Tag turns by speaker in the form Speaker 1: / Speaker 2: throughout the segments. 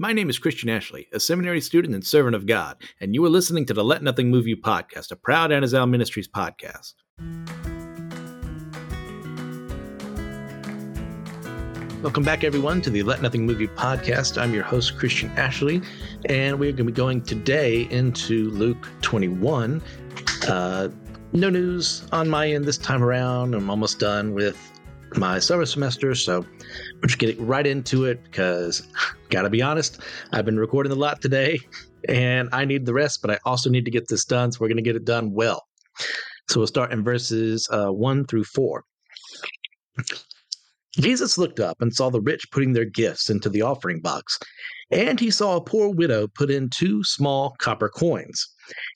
Speaker 1: My name is Christian Ashley, a seminary student and servant of God, and you are listening to the Let Nothing Move You podcast, a proud Anazal Ministries podcast. Welcome back, everyone, to the Let Nothing Move You podcast. I'm your host, Christian Ashley, and we're going to be going today into Luke 21. Uh, no news on my end this time around. I'm almost done with my summer semester, so we're just getting right into it because, gotta be honest, I've been recording a lot today and I need the rest, but I also need to get this done, so we're gonna get it done well. So we'll start in verses uh, 1 through 4. Jesus looked up and saw the rich putting their gifts into the offering box. And he saw a poor widow put in two small copper coins.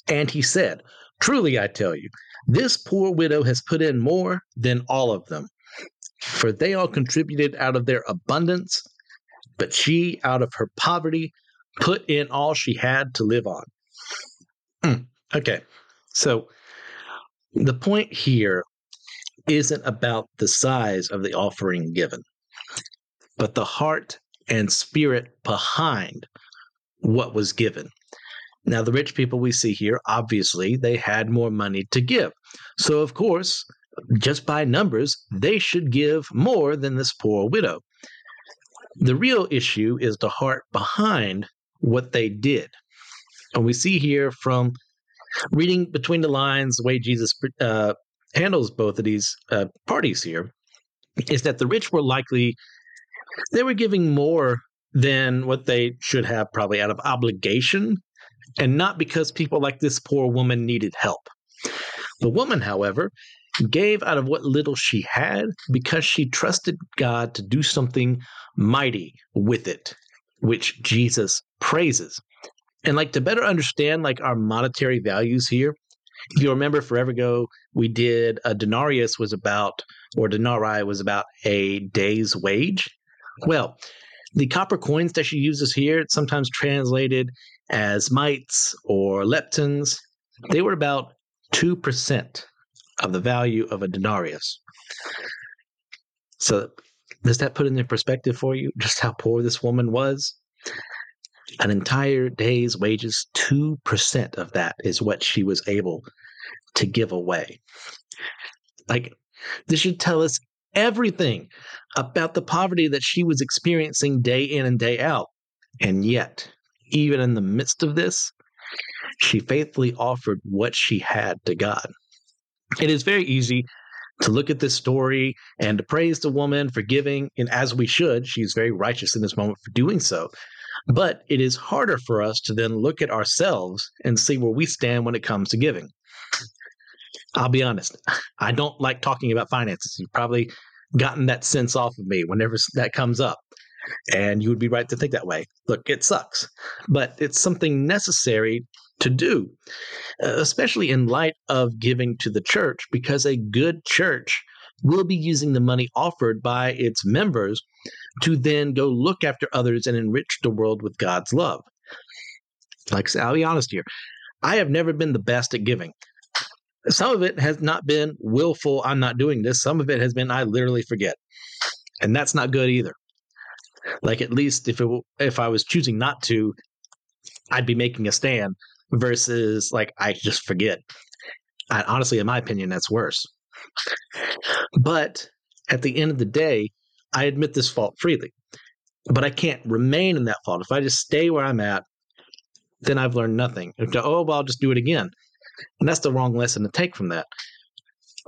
Speaker 1: And he said, Truly I tell you, this poor widow has put in more than all of them for they all contributed out of their abundance, but she, out of her poverty, put in all she had to live on. Mm, okay, so the point here isn't about the size of the offering given, but the heart and spirit behind what was given. Now, the rich people we see here, obviously, they had more money to give. So, of course, just by numbers, they should give more than this poor widow. The real issue is the heart behind what they did. And we see here from reading between the lines the way Jesus uh, handles both of these uh, parties here is that the rich were likely they were giving more than what they should have probably out of obligation and not because people like this poor woman needed help the woman however gave out of what little she had because she trusted God to do something mighty with it, which Jesus praises. And like to better understand like our monetary values here, if you remember forever ago, we did a denarius was about, or denarii was about a day's wage. Well, the copper coins that she uses here, it's sometimes translated as mites or leptons. They were about 2% of the value of a denarius. So, does that put into perspective for you just how poor this woman was? An entire day's wages, 2% of that is what she was able to give away. Like, this should tell us everything about the poverty that she was experiencing day in and day out. And yet, even in the midst of this, she faithfully offered what she had to God. It is very easy to look at this story and to praise the woman for giving, and as we should, she's very righteous in this moment for doing so. But it is harder for us to then look at ourselves and see where we stand when it comes to giving. I'll be honest, I don't like talking about finances. You've probably gotten that sense off of me whenever that comes up. And you would be right to think that way. Look, it sucks, but it's something necessary to do, uh, especially in light of giving to the church, because a good church will be using the money offered by its members to then go look after others and enrich the world with God's love. Like, I'll be honest here, I have never been the best at giving. Some of it has not been willful, I'm not doing this. Some of it has been, I literally forget. And that's not good either. Like, at least if it, if I was choosing not to, I'd be making a stand versus like I just forget. I, honestly, in my opinion, that's worse. But at the end of the day, I admit this fault freely. But I can't remain in that fault. If I just stay where I'm at, then I've learned nothing. If, oh, well, I'll just do it again. And that's the wrong lesson to take from that.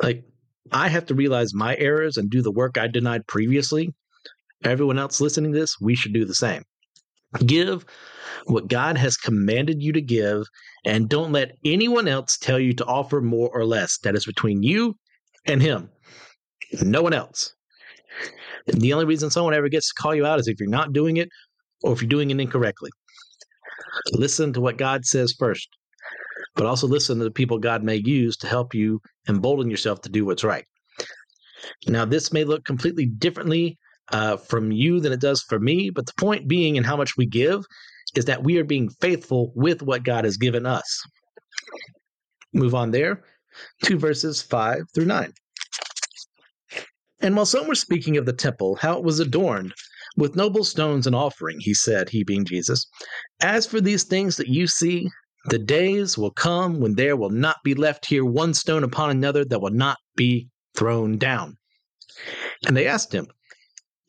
Speaker 1: Like, I have to realize my errors and do the work I denied previously. Everyone else listening to this, we should do the same. Give what God has commanded you to give, and don't let anyone else tell you to offer more or less. That is between you and Him, no one else. The only reason someone ever gets to call you out is if you're not doing it or if you're doing it incorrectly. Listen to what God says first, but also listen to the people God may use to help you embolden yourself to do what's right. Now, this may look completely differently uh, from you than it does for me. But the point being, in how much we give, is that we are being faithful with what God has given us. Move on there to verses 5 through 9. And while some were speaking of the temple, how it was adorned, with noble stones and offering, he said, he being Jesus. As for these things that you see, the days will come when there will not be left here one stone upon another that will not be thrown down. And they asked him,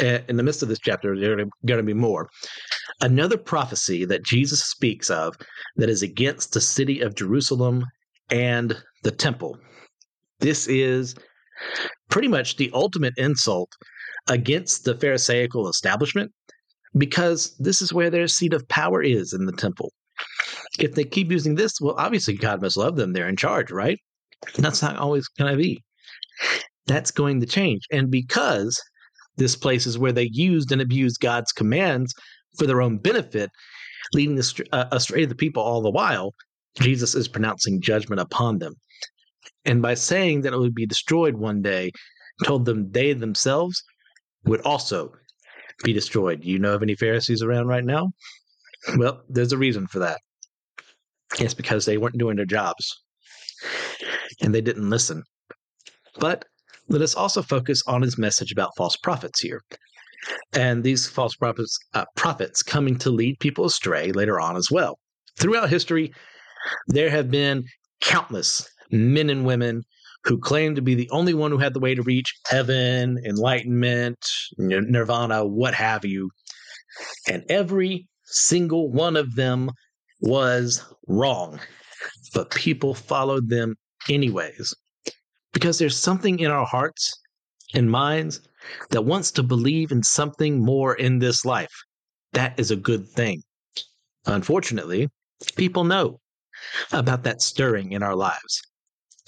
Speaker 1: Eh, in the midst of this chapter, there are going to be more. Another prophecy that Jesus speaks of that is against the city of Jerusalem and the temple. This is pretty much the ultimate insult against the Pharisaical establishment because this is where their seat of power is in the temple. If they keep using this, well, obviously God must love them. They're in charge, right? That's not always going to be. That's going to change. And because this place is where they used and abused God's commands for their own benefit, leading uh, astray the people all the while, Jesus is pronouncing judgment upon them. And by saying that it would be destroyed one day, told them they themselves would also be destroyed. You know of any Pharisees around right now? Well, there's a reason for that. It's because they weren't doing their jobs and they didn't listen. But let us also focus on his message about false prophets here. And these false prophets, uh, prophets coming to lead people astray later on as well. Throughout history, there have been countless men and women who claim to be the only one who had the way to reach heaven, enlightenment, nirvana, what have you. And every single one of them was wrong. But people followed them anyways. Because there's something in our hearts and minds that wants to believe in something more in this life. That is a good thing. Unfortunately, people know about that stirring in our lives.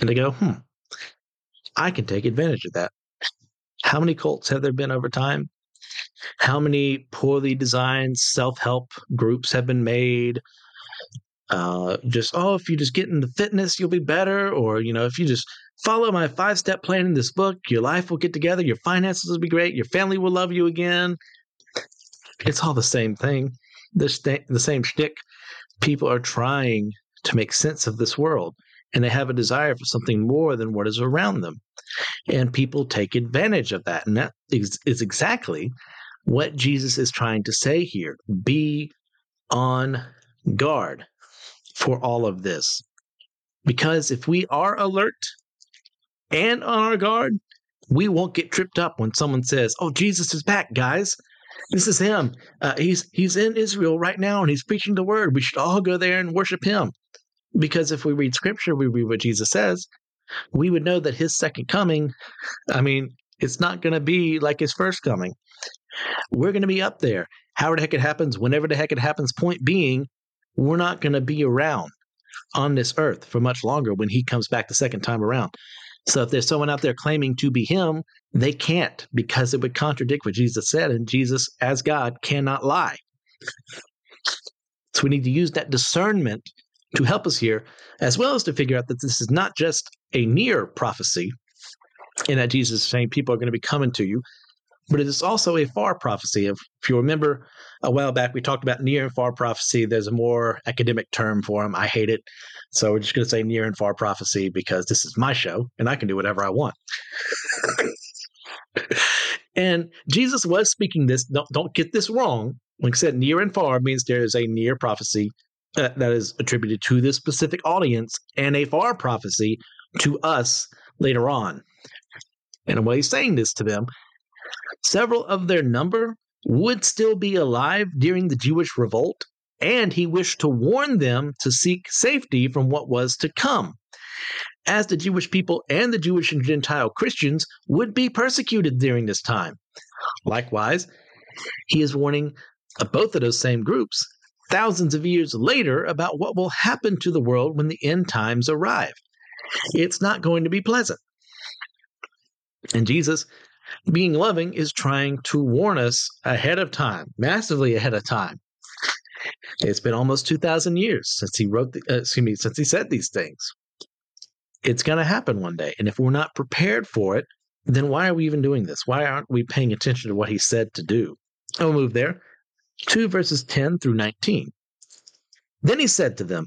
Speaker 1: And they go, hmm, I can take advantage of that. How many cults have there been over time? How many poorly designed self help groups have been made? Uh, just, oh, if you just get into fitness, you'll be better. Or, you know, if you just follow my five step plan in this book, your life will get together, your finances will be great, your family will love you again. It's all the same thing. The, st- the same shtick. People are trying to make sense of this world and they have a desire for something more than what is around them. And people take advantage of that. And that is, is exactly what Jesus is trying to say here. Be on guard for all of this. Because if we are alert and on our guard, we won't get tripped up when someone says, "Oh, Jesus is back, guys. This is him. Uh, he's he's in Israel right now, and he's preaching the word. We should all go there and worship him." Because if we read scripture, we read what Jesus says, we would know that his second coming, I mean, it's not going to be like his first coming. We're going to be up there. However the heck it happens, whenever the heck it happens, point being, we're not going to be around on this earth for much longer when he comes back the second time around. So if there's someone out there claiming to be him, they can't because it would contradict what Jesus said, and Jesus, as God, cannot lie. So we need to use that discernment to help us here, as well as to figure out that this is not just a near prophecy, in that Jesus is saying people are going to be coming to you, but it is also a far prophecy. If, you remember a while back, we talked about near and far prophecy. There's a more academic term for them. I hate it. So we're just going to say near and far prophecy because this is my show and I can do whatever I want. and Jesus was speaking this. Don't, don't get this wrong. Like I said, near and far means there is a near prophecy uh, that is attributed to this specific audience and a far prophecy to us later on. And while he's saying this to them, several of their number would still be alive during the Jewish revolt, and he wished to warn them to seek safety from what was to come, as the Jewish people and the Jewish and Gentile Christians would be persecuted during this time. Likewise, he is warning both of those same groups thousands of years later about what will happen to the world when the end times arrive. It's not going to be pleasant. And Jesus, being loving, is trying to warn us ahead of time, massively ahead of time. It's been almost 2,000 years since he wrote, the, uh, excuse me, since he said these things. It's going to happen one day. And if we're not prepared for it, then why are we even doing this? Why aren't we paying attention to what he said to do? I'll move there. 2 verses 10 through 19. Then he said to them,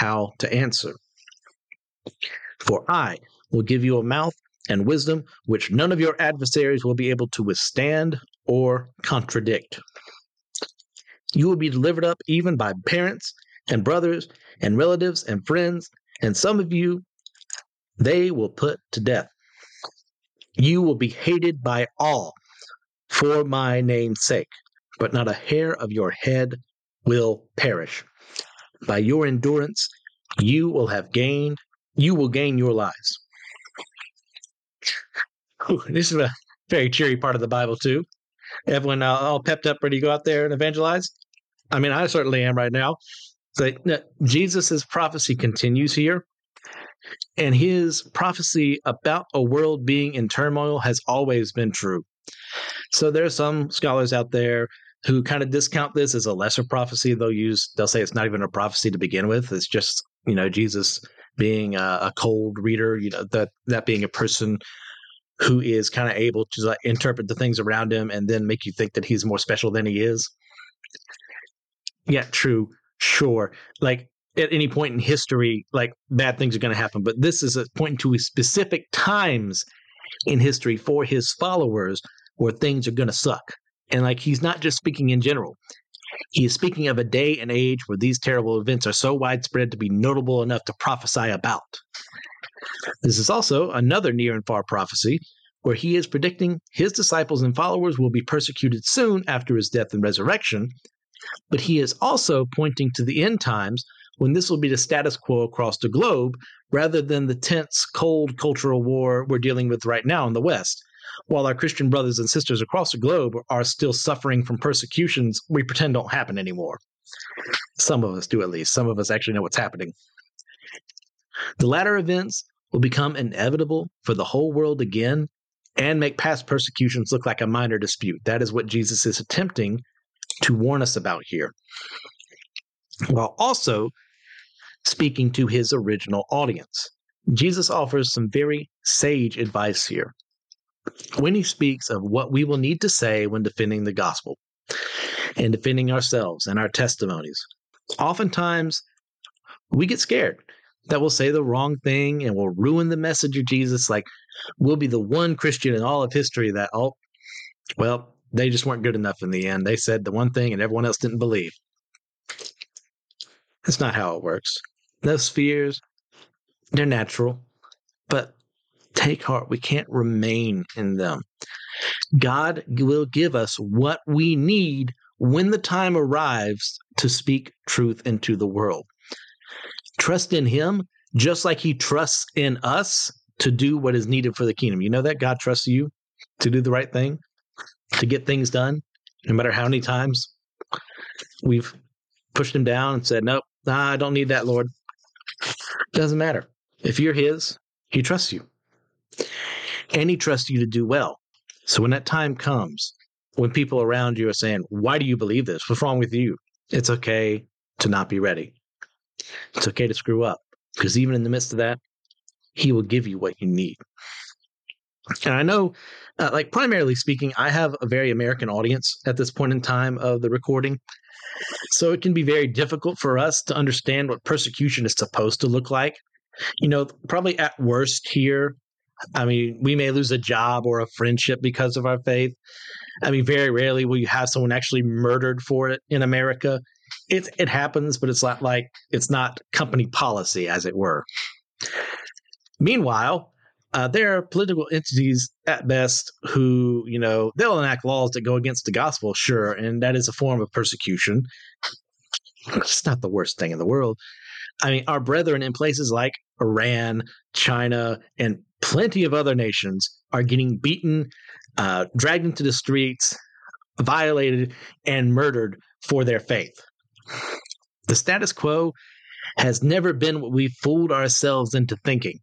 Speaker 1: how to answer. For I will give you a mouth and wisdom which none of your adversaries will be able to withstand or contradict. You will be delivered up even by parents and brothers and relatives and friends, and some of you they will put to death. You will be hated by all for my name's sake, but not a hair of your head will perish. By your endurance, you will have gained, you will gain your lives. This is a very cheery part of the Bible, too. Everyone uh, all pepped up, ready to go out there and evangelize? I mean, I certainly am right now. So Jesus' prophecy continues here, and his prophecy about a world being in turmoil has always been true. So there are some scholars out there who kind of discount this as a lesser prophecy. They'll use they'll say it's not even a prophecy to begin with. It's just you know Jesus being a, a cold reader. You know that that being a person who is kind of able to like, interpret the things around him and then make you think that he's more special than he is. Yeah, true, sure. Like at any point in history, like bad things are going to happen, but this is a pointing to specific times in history for his followers where things are going to suck. And like he's not just speaking in general. He is speaking of a day and age where these terrible events are so widespread to be notable enough to prophesy about. This is also another near and far prophecy where he is predicting his disciples and followers will be persecuted soon after his death and resurrection, but he is also pointing to the end times when this will be the status quo across the globe rather than the tense, cold cultural war we're dealing with right now in the West. While our Christian brothers and sisters across the globe are still suffering from persecutions we pretend don't happen anymore. Some of us do, at least. Some of us actually know what's happening. The latter events will become inevitable for the whole world again and make past persecutions look like a minor dispute. That is what Jesus is attempting to warn us about here, while also speaking to his original audience. Jesus offers some very sage advice here when he speaks of what we will need to say when defending the gospel and defending ourselves and our testimonies. Oftentimes, we get scared that we'll say the wrong thing and we'll ruin the message of Jesus. Like, we'll be the one Christian in all of history that, oh, well, they just weren't good enough in the end. They said the one thing and everyone else didn't believe. That's not how it works. Those fears, they're natural, but take heart. We can't remain in them. God will give us what we need when the time arrives to speak truth into the world. Trust in Him just like He trusts in us to do what is needed for the kingdom. You know that God trusts you to do the right thing, to get things done, no matter how many times we've pushed Him down and said, Nope, nah, I don't need that, Lord. Doesn't matter. If you're His, He trusts you. And He trusts you to do well. So when that time comes, when people around you are saying, Why do you believe this? What's wrong with you? It's okay to not be ready. It's okay to screw up because even in the midst of that, He will give you what you need. And I know, uh, like, primarily speaking, I have a very American audience at this point in time of the recording. So it can be very difficult for us to understand what persecution is supposed to look like. You know, probably at worst here, I mean, we may lose a job or a friendship because of our faith. I mean, very rarely will you have someone actually murdered for it in America. It it happens, but it's not like it's not company policy, as it were. Meanwhile, uh, there are political entities at best who, you know, they'll enact laws that go against the gospel, sure, and that is a form of persecution. It's not the worst thing in the world. I mean, our brethren in places like Iran, China, and plenty of other nations are getting beaten, uh, dragged into the streets, violated, and murdered for their faith. The status quo has never been what we fooled ourselves into thinking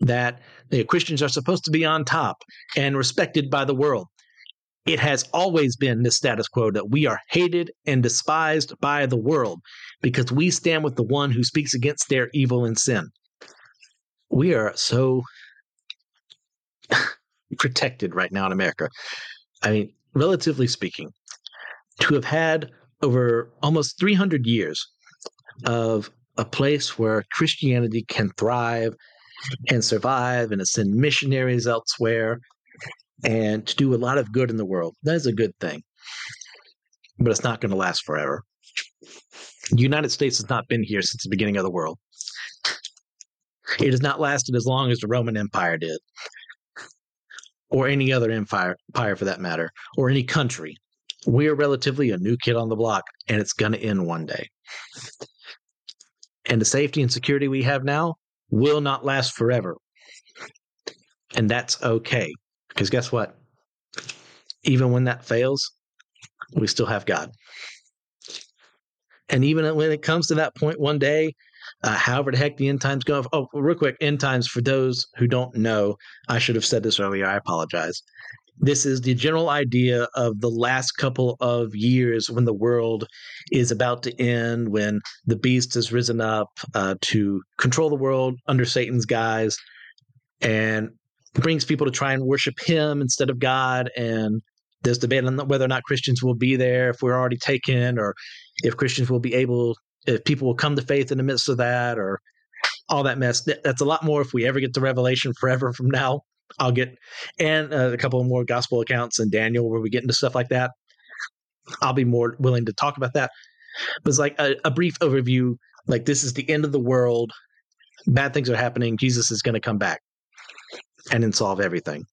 Speaker 1: that know, Christians are supposed to be on top and respected by the world. It has always been the status quo that we are hated and despised by the world because we stand with the one who speaks against their evil and sin. We are so protected right now in America. I mean, relatively speaking, to have had over almost 300 years of a place where Christianity can thrive and survive and send missionaries elsewhere and to do a lot of good in the world. That is a good thing. But it's not going to last forever. The United States has not been here since the beginning of the world. It has not lasted as long as the Roman Empire did, or any other empire, empire for that matter, or any country. We are relatively a new kid on the block, and it's going to end one day. And the safety and security we have now will not last forever. And that's okay. Because guess what? Even when that fails, we still have God. And even when it comes to that point one day, uh, however the heck the end times go. Oh, real quick, end times for those who don't know. I should have said this earlier. I apologize. This is the general idea of the last couple of years when the world is about to end, when the beast has risen up uh, to control the world under Satan's guise and brings people to try and worship him instead of God. And there's debate on whether or not Christians will be there if we're already taken, or if Christians will be able, if people will come to faith in the midst of that, or all that mess. That's a lot more if we ever get to Revelation forever from now. I'll get and uh, a couple more gospel accounts and Daniel where we get into stuff like that. I'll be more willing to talk about that. But it's like a, a brief overview. Like this is the end of the world. Bad things are happening. Jesus is going to come back and then solve everything.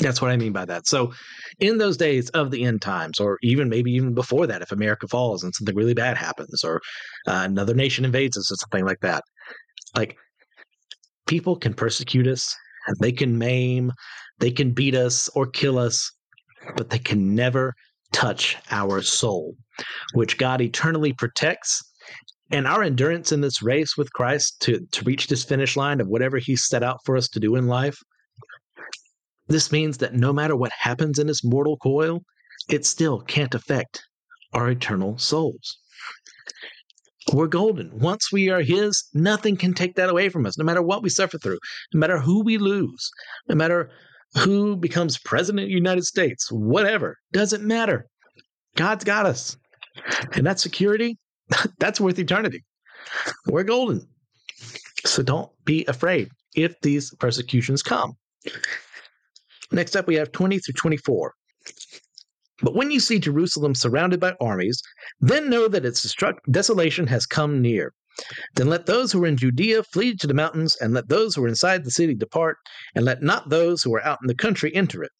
Speaker 1: That's what I mean by that. So, in those days of the end times, or even maybe even before that, if America falls and something really bad happens, or uh, another nation invades us, or something like that, like people can persecute us they can maim, they can beat us or kill us, but they can never touch our soul, which God eternally protects. And our endurance in this race with Christ to, to reach this finish line of whatever He set out for us to do in life, this means that no matter what happens in this mortal coil, it still can't affect our eternal souls. We're golden. Once we are His, nothing can take that away from us, no matter what we suffer through, no matter who we lose, no matter who becomes president of the United States, whatever. Doesn't matter. God's got us. And that security, that's worth eternity. We're golden. So don't be afraid if these persecutions come. Next up, we have 20 through 24. But when you see Jerusalem surrounded by armies, then know that its desolation has come near. Then let those who are in Judea flee to the mountains, and let those who are inside the city depart, and let not those who are out in the country enter it.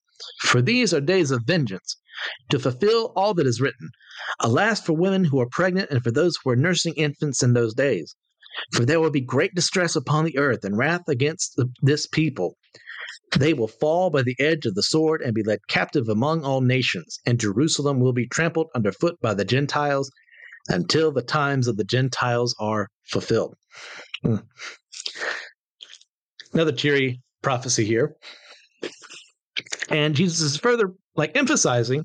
Speaker 1: For these are days of vengeance, to fulfill all that is written. Alas for women who are pregnant, and for those who are nursing infants in those days. For there will be great distress upon the earth, and wrath against this people. They will fall by the edge of the sword and be led captive among all nations, and Jerusalem will be trampled underfoot by the Gentiles until the times of the Gentiles are fulfilled. Hmm. Another cheery prophecy here. And Jesus is further like emphasizing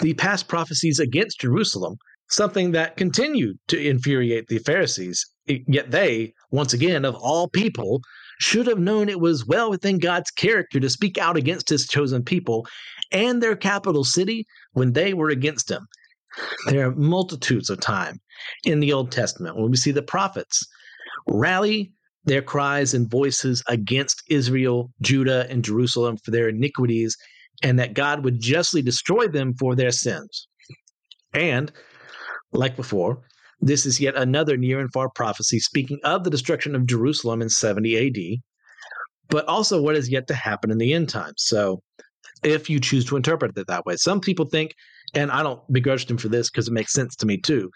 Speaker 1: the past prophecies against Jerusalem, something that continued to infuriate the Pharisees. Yet they, once again, of all people, should have known it was well within God's character to speak out against his chosen people and their capital city when they were against him. There are multitudes of time in the Old Testament when we see the prophets rally their cries and voices against Israel, Judah, and Jerusalem for their iniquities, and that God would justly destroy them for their sins. And, like before, this is yet another near and far prophecy speaking of the destruction of Jerusalem in 70 AD, but also what is yet to happen in the end times. So, if you choose to interpret it that way, some people think, and I don't begrudge them for this because it makes sense to me too,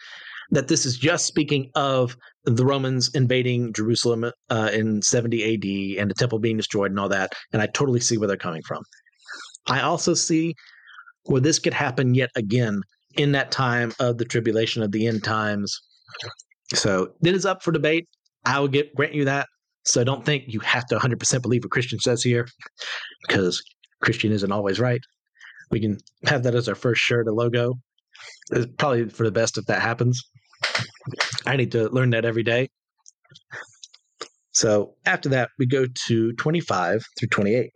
Speaker 1: that this is just speaking of the Romans invading Jerusalem uh, in 70 AD and the temple being destroyed and all that. And I totally see where they're coming from. I also see where this could happen yet again in that time of the tribulation of the end times. So it is up for debate. I will get grant you that. So don't think you have to 100% believe what Christian says here, because Christian isn't always right. We can have that as our first shirt, a logo. It's probably for the best if that happens. I need to learn that every day. So after that, we go to 25 through 28.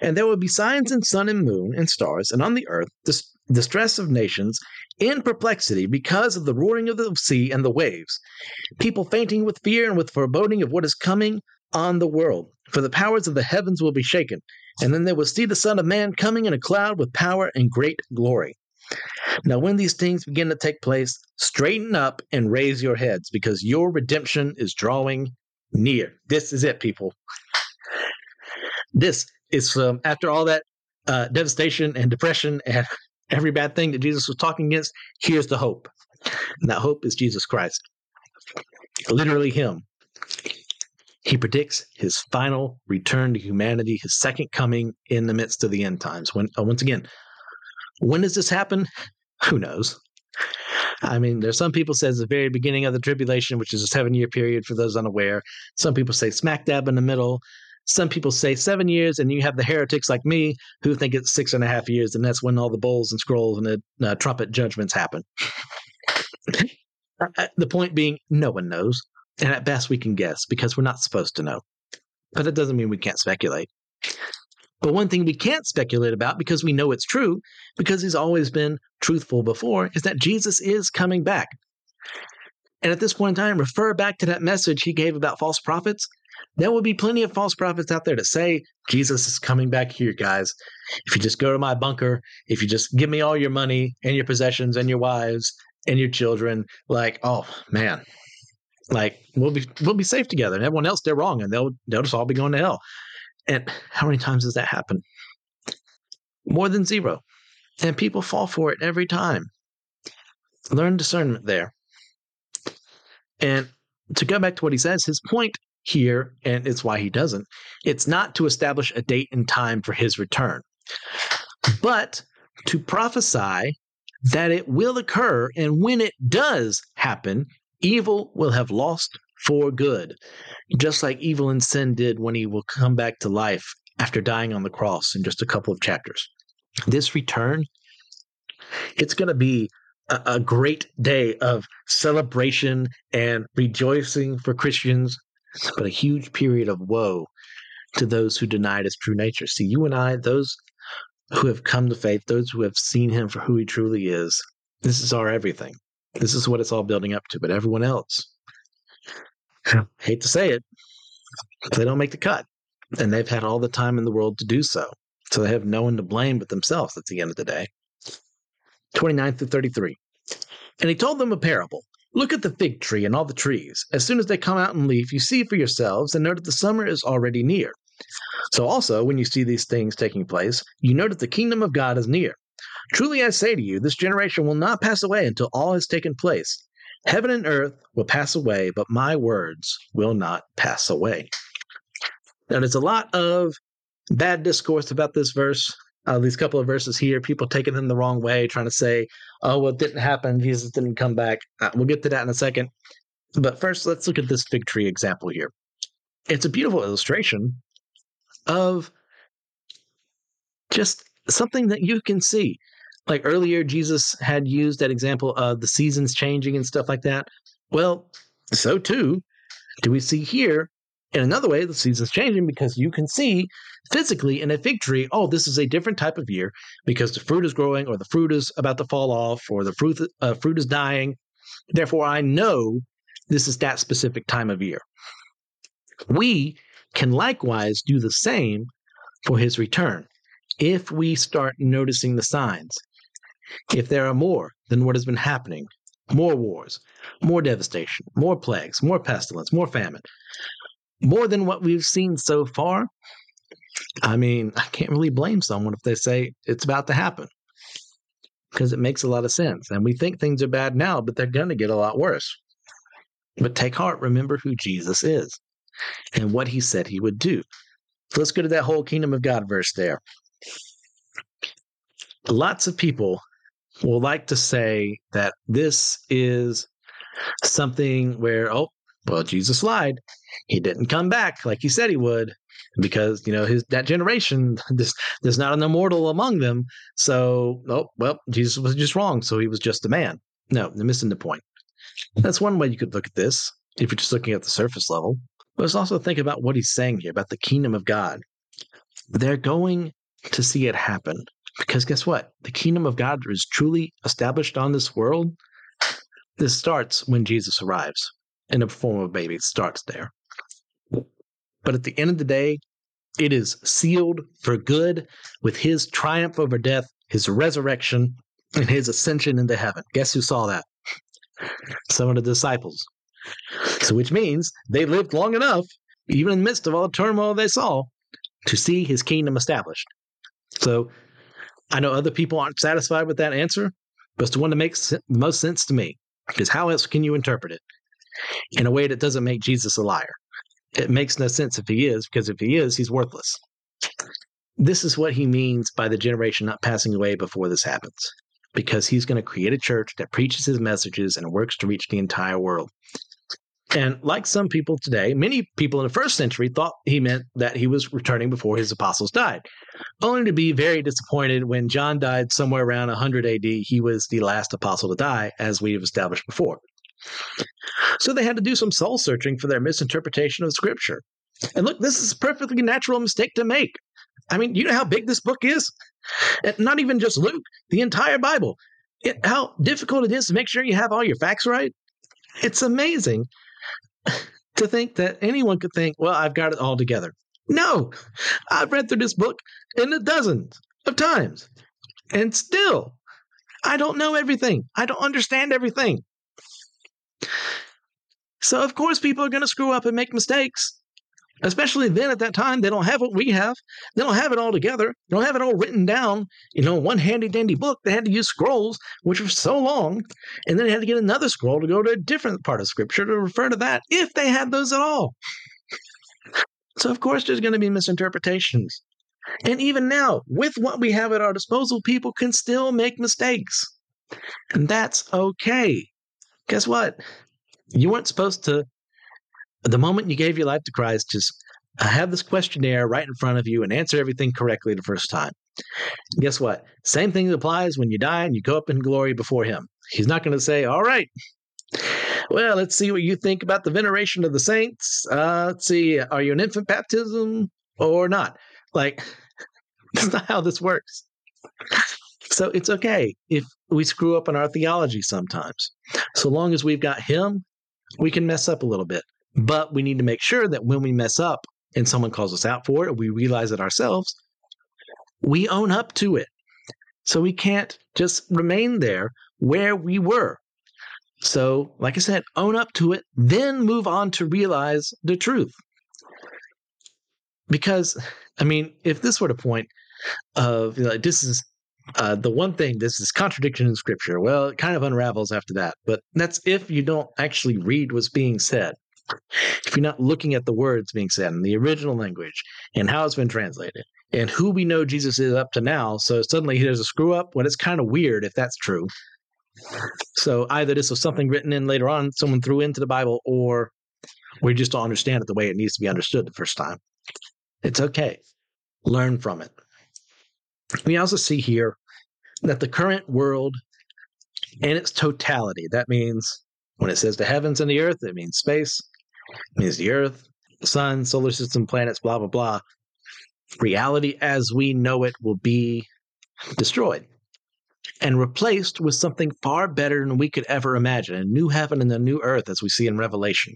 Speaker 1: And there will be signs in sun and moon and stars, and on the earth, the distress of nations, in perplexity because of the roaring of the sea and the waves, people fainting with fear and with foreboding of what is coming on the world. For the powers of the heavens will be shaken, and then they will see the Son of Man coming in a cloud with power and great glory. Now, when these things begin to take place, straighten up and raise your heads, because your redemption is drawing near. This is it, people. This is um, after all that uh, devastation and depression and every bad thing that Jesus was talking against. Here's the hope, and that hope is Jesus Christ. Literally, Him. He predicts his final return to humanity, his second coming in the midst of the end times. When uh, once again, when does this happen? Who knows? I mean, there's some people say it's the very beginning of the tribulation, which is a seven year period for those unaware. Some people say smack dab in the middle. Some people say seven years, and you have the heretics like me who think it's six and a half years, and that's when all the bowls and scrolls and the uh, trumpet judgments happen. Uh, the point being, no one knows. And at best, we can guess because we're not supposed to know. But it doesn't mean we can't speculate. But one thing we can't speculate about because we know it's true, because he's always been truthful before, is that Jesus is coming back. And at this point in time, refer back to that message he gave about false prophets. There will be plenty of false prophets out there to say, Jesus is coming back here, guys. If you just go to my bunker, if you just give me all your money and your possessions and your wives and your children, like, oh man, like we'll be we'll be safe together, and everyone else they're wrong, and they'll they'll just all be going to hell. And how many times does that happen? More than zero. And people fall for it every time. Learn discernment there. And to go back to what he says, his point here, and it's why he doesn't, it's not to establish a date and time for his return, but to prophesy that it will occur. And when it does happen, Evil will have lost for good, just like evil and sin did when he will come back to life after dying on the cross in just a couple of chapters. This return, it's going to be a, great day of celebration and rejoicing for Christians, but a huge period of woe to those who denied his true nature. See, you and I, those who have come to faith, those who have seen him for who he truly is, this is our everything. This is what it's all building up to. But everyone else, hate to say it, they don't make the cut. And they've had all the time in the world to do so. So they have no one to blame but themselves at the end of the day. 29 through 33. And he told them a parable. Look at the fig tree and all the trees. As soon as they come out in leaf, you see for yourselves and know that the summer is already near. So also, when you see these things taking place, you know that the kingdom of God is near. Truly I say to you, this generation will not pass away until all has taken place. Heaven and earth will pass away, but my words will not pass away. Now, there's a lot of bad discourse about this verse. Uh, these couple of verses here, people taking them the wrong way, trying to say, oh, well, it didn't happen. Jesus didn't come back. Uh, we'll get to that in a second. But first, let's look at this fig tree example here. It's a beautiful illustration of just something that you can see like earlier jesus had used that example of the seasons changing and stuff like that well so too do we see here in another way the seasons changing because you can see physically in a fig tree oh this is a different type of year because the fruit is growing or the fruit is about to fall off or the fruit uh, fruit is dying. Therefore i know this is that specific time of year. We can likewise do the same for his return. If we start noticing the signs if there are more than what has been happening, more wars, more devastation, more plagues, more pestilence, more famine, more than what we've seen so far, I mean, I can't really blame someone if they say it's about to happen. because it makes a lot of sense. And we think things are bad now, but they're going to get a lot worse. But take heart, remember who Jesus is and what he said he would do. So let's go to that whole kingdom of God verse there. Lots of people will like to say that this is something where, oh, well, Jesus lied. He didn't come back like he said he would because you know his that generation there's, there's not an immortal among them. So oh well jesus was just wrong so he was just a man. No they're missing the point. That's one way you could look at this if you're just looking at the surface level. But let's also think about what he's saying here about the kingdom of god. They're going to see it happen because guess what? The kingdom of god is truly established on this world. This starts when jesus arrives in the form of a baby starts there but at the end of the day, it is sealed for good with his triumph over death, his resurrection, and his ascension into heaven. Guess who saw that? Some of the disciples. So, which means they lived long enough, even in the midst of all the turmoil they saw, to see his kingdom established. So, I know other people aren't satisfied with that answer, but it's the one that makes the most sense to me. Because how else can you interpret it in a way that doesn't make Jesus a liar? it makes no sense if he is, because if he is, he's worthless. This is what he means by the generation not passing away before this happens, because he's going to create a church that preaches his messages and works to reach the entire world. And like some people today, many people in the first century thought he meant that he was returning before his apostles died, only to be very disappointed when John died somewhere around 100 AD. He was the last apostle to die, as we have established before. So they had to do some soul searching for their misinterpretation of Scripture. And look, this is a perfectly natural mistake to make. I mean, you know how big this book is? And not even just Luke, the entire Bible. It, how difficult it is to make sure you have all your facts right. It's amazing to think that anyone could think, well, I've got it all together. No, I've read through this book in a dozens of times. And still, I don't know everything. I don't understand everything. So, of course, people are going to screw up and make mistakes. Especially then at that time, they don't have what we have. They don't have it all together. They don't have it all written down, you know, one handy dandy book. They had to use scrolls, which were so long. And then they had to get another scroll to go to a different part of scripture to refer to that, if they had those at all. so, of course, there's going to be misinterpretations. And even now, with what we have at our disposal, people can still make mistakes. And that's okay guess what? You weren't supposed to, the moment you gave your life to Christ, just have this questionnaire right in front of you and answer everything correctly the first time. Guess what? Same thing applies when you die and you go up in glory before Him. He's not going to say, All right, well, let's see what you think about the veneration of the saints. Uh, let's see, are you an infant baptism or not? Like, that's not how this works. So it's okay if we screw up on our theology sometimes. So long as we've got Him, we can mess up a little bit. But we need to make sure that when we mess up and someone calls us out for it, we realize it ourselves, we own up to it. So we can't just remain there where we were. So, like I said, own up to it, then move on to realize the truth. Because, I mean, if this were the point of, you know, this is uh, the one thing, this is contradiction in scripture. Well, it kind of unravels after that, but that's if you don't actually read what's being said. If you're not looking at the words being said in the original language and how it's been translated and who we know Jesus is up to now, so suddenly there's a screw up, well, it's kind of weird if that's true. So either this was something written in later on, someone threw into the Bible, or we just don't understand it the way it needs to be understood the first time. It's okay. Learn from it. We also see here that the current world in its totality, that means when it says the heavens and the earth, it means space, it means the earth, the sun, solar system, planets, blah, blah, blah. Reality as we know it will be destroyed and replaced with something far better than we could ever imagine a new heaven and a new earth, as we see in Revelation.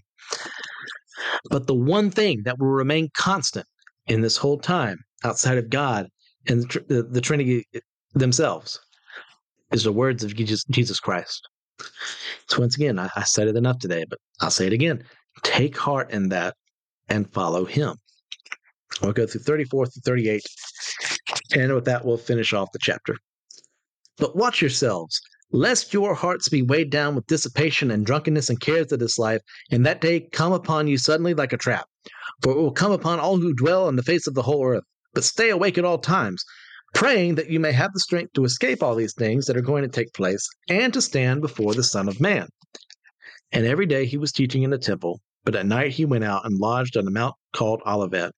Speaker 1: But the one thing that will remain constant in this whole time outside of God and the, the, the Trinity eh, themselves is the words of Jesus, Jesus Christ. So once again, I, I said it enough today, but I'll say it again. Take heart in that and follow him. We'll go through 34 through 38. And with that, we'll finish off the chapter. But watch yourselves, lest your hearts be weighed down with dissipation and drunkenness and cares of this life, and that day come upon you suddenly like a trap. For it will come upon all who dwell on the face of the whole earth. But stay awake at all times, praying that you may have the strength to escape all these things that are going to take place, and to stand before the Son of Man. And every day he was teaching in the temple, but at night he went out and lodged on a mount called Olivet.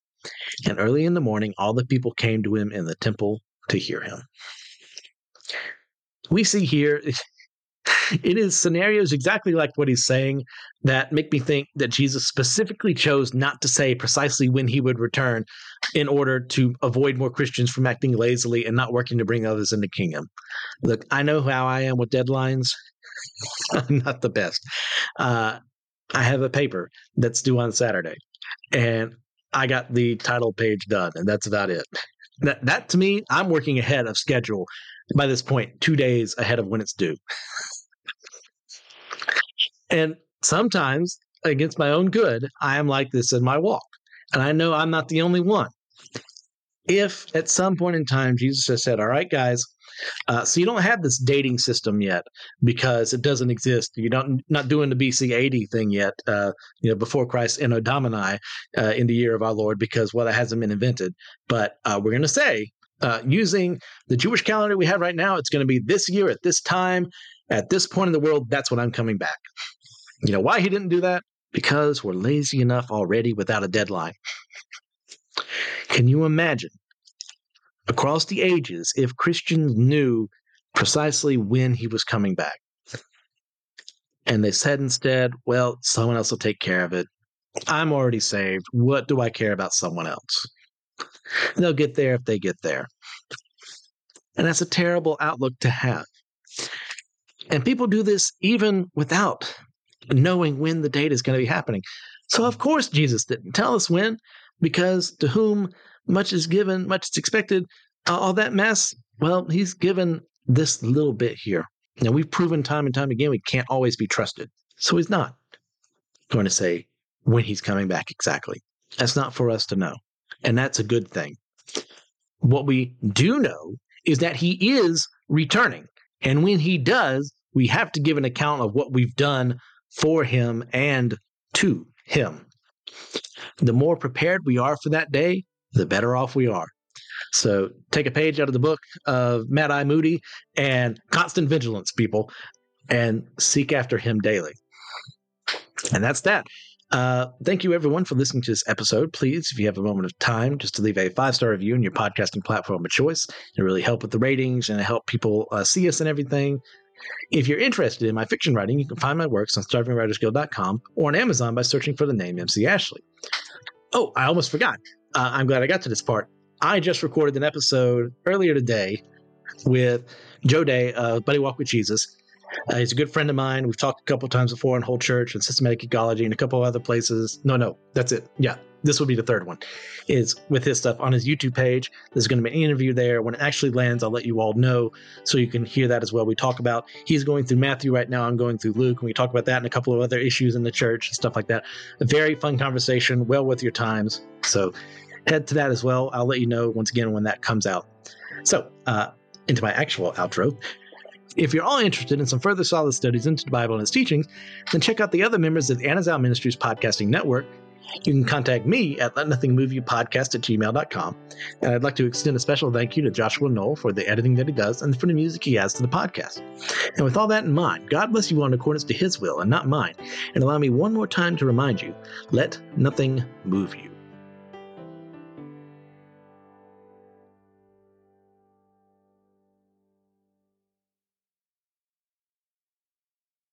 Speaker 1: And early in the morning all the people came to him in the temple to hear him. We see here it is scenarios exactly like what he's saying that make me think that Jesus specifically chose not to say precisely when he would return in order to avoid more Christians from acting lazily and not working to bring others into the kingdom. Look, I know how I am with deadlines. I'm not the best. Uh, I have a paper that's due on Saturday, and I got the title page done, and that's about it. That, that to me, I'm working ahead of schedule by this point, two days ahead of when it's due. and sometimes, against my own good, I am like this in my walk. And I know I'm not the only one. If at some point in time Jesus has said, All right, guys, uh, so you don't have this dating system yet because it doesn't exist. You're not not doing the BC AD thing yet. Uh, you know, before Christ Anno Domini uh, in the year of our Lord, because well, that hasn't been invented. But uh, we're going to say uh, using the Jewish calendar we have right now, it's going to be this year at this time at this point in the world. That's when I'm coming back. You know why he didn't do that? Because we're lazy enough already without a deadline. Can you imagine across the ages if Christians knew precisely when he was coming back. And they said instead, well, someone else will take care of it. I'm already saved. What do I care about someone else? They'll get there if they get there. And that's a terrible outlook to have. And people do this even without knowing when the date is going to be happening. So, of course, Jesus didn't tell us when, because to whom much is given, much is expected. Uh, all that mess, well, he's given this little bit here. Now, we've proven time and time again we can't always be trusted. So he's not going to say when he's coming back exactly. That's not for us to know. And that's a good thing. What we do know is that he is returning. And when he does, we have to give an account of what we've done for him and to him. The more prepared we are for that day, the better off we are. So take a page out of the book of Mad Eye Moody and constant vigilance, people, and seek after him daily. And that's that. Uh, thank you, everyone, for listening to this episode. Please, if you have a moment of time, just to leave a five star review in your podcasting platform of choice. It really help with the ratings and help people uh, see us and everything. If you're interested in my fiction writing, you can find my works on starvingwritersguild.com or on Amazon by searching for the name MC Ashley. Oh, I almost forgot. Uh, I'm glad I got to this part. I just recorded an episode earlier today with Joe Day of Buddy Walk with Jesus. Uh, he's a good friend of mine. We've talked a couple times before on Whole Church and Systematic Ecology and a couple other places. No, no, that's it. Yeah, this will be the third one. Is with his stuff on his YouTube page. There's going to be an interview there. When it actually lands, I'll let you all know so you can hear that as well. We talk about he's going through Matthew right now. I'm going through Luke, and we talk about that and a couple of other issues in the church and stuff like that. A very fun conversation, well worth your times. So head to that as well. I'll let you know once again when that comes out. So, uh, into my actual outro. If you're all interested in some further solid studies into the Bible and its teachings, then check out the other members of the Anazao Ministries podcasting network. You can contact me at Let Nothing Move You Podcast at gmail.com. And I'd like to extend a special thank you to Joshua Knoll for the editing that he does and for the music he adds to the podcast. And with all that in mind, God bless you all in accordance to his will and not mine. And allow me one more time to remind you let nothing move you.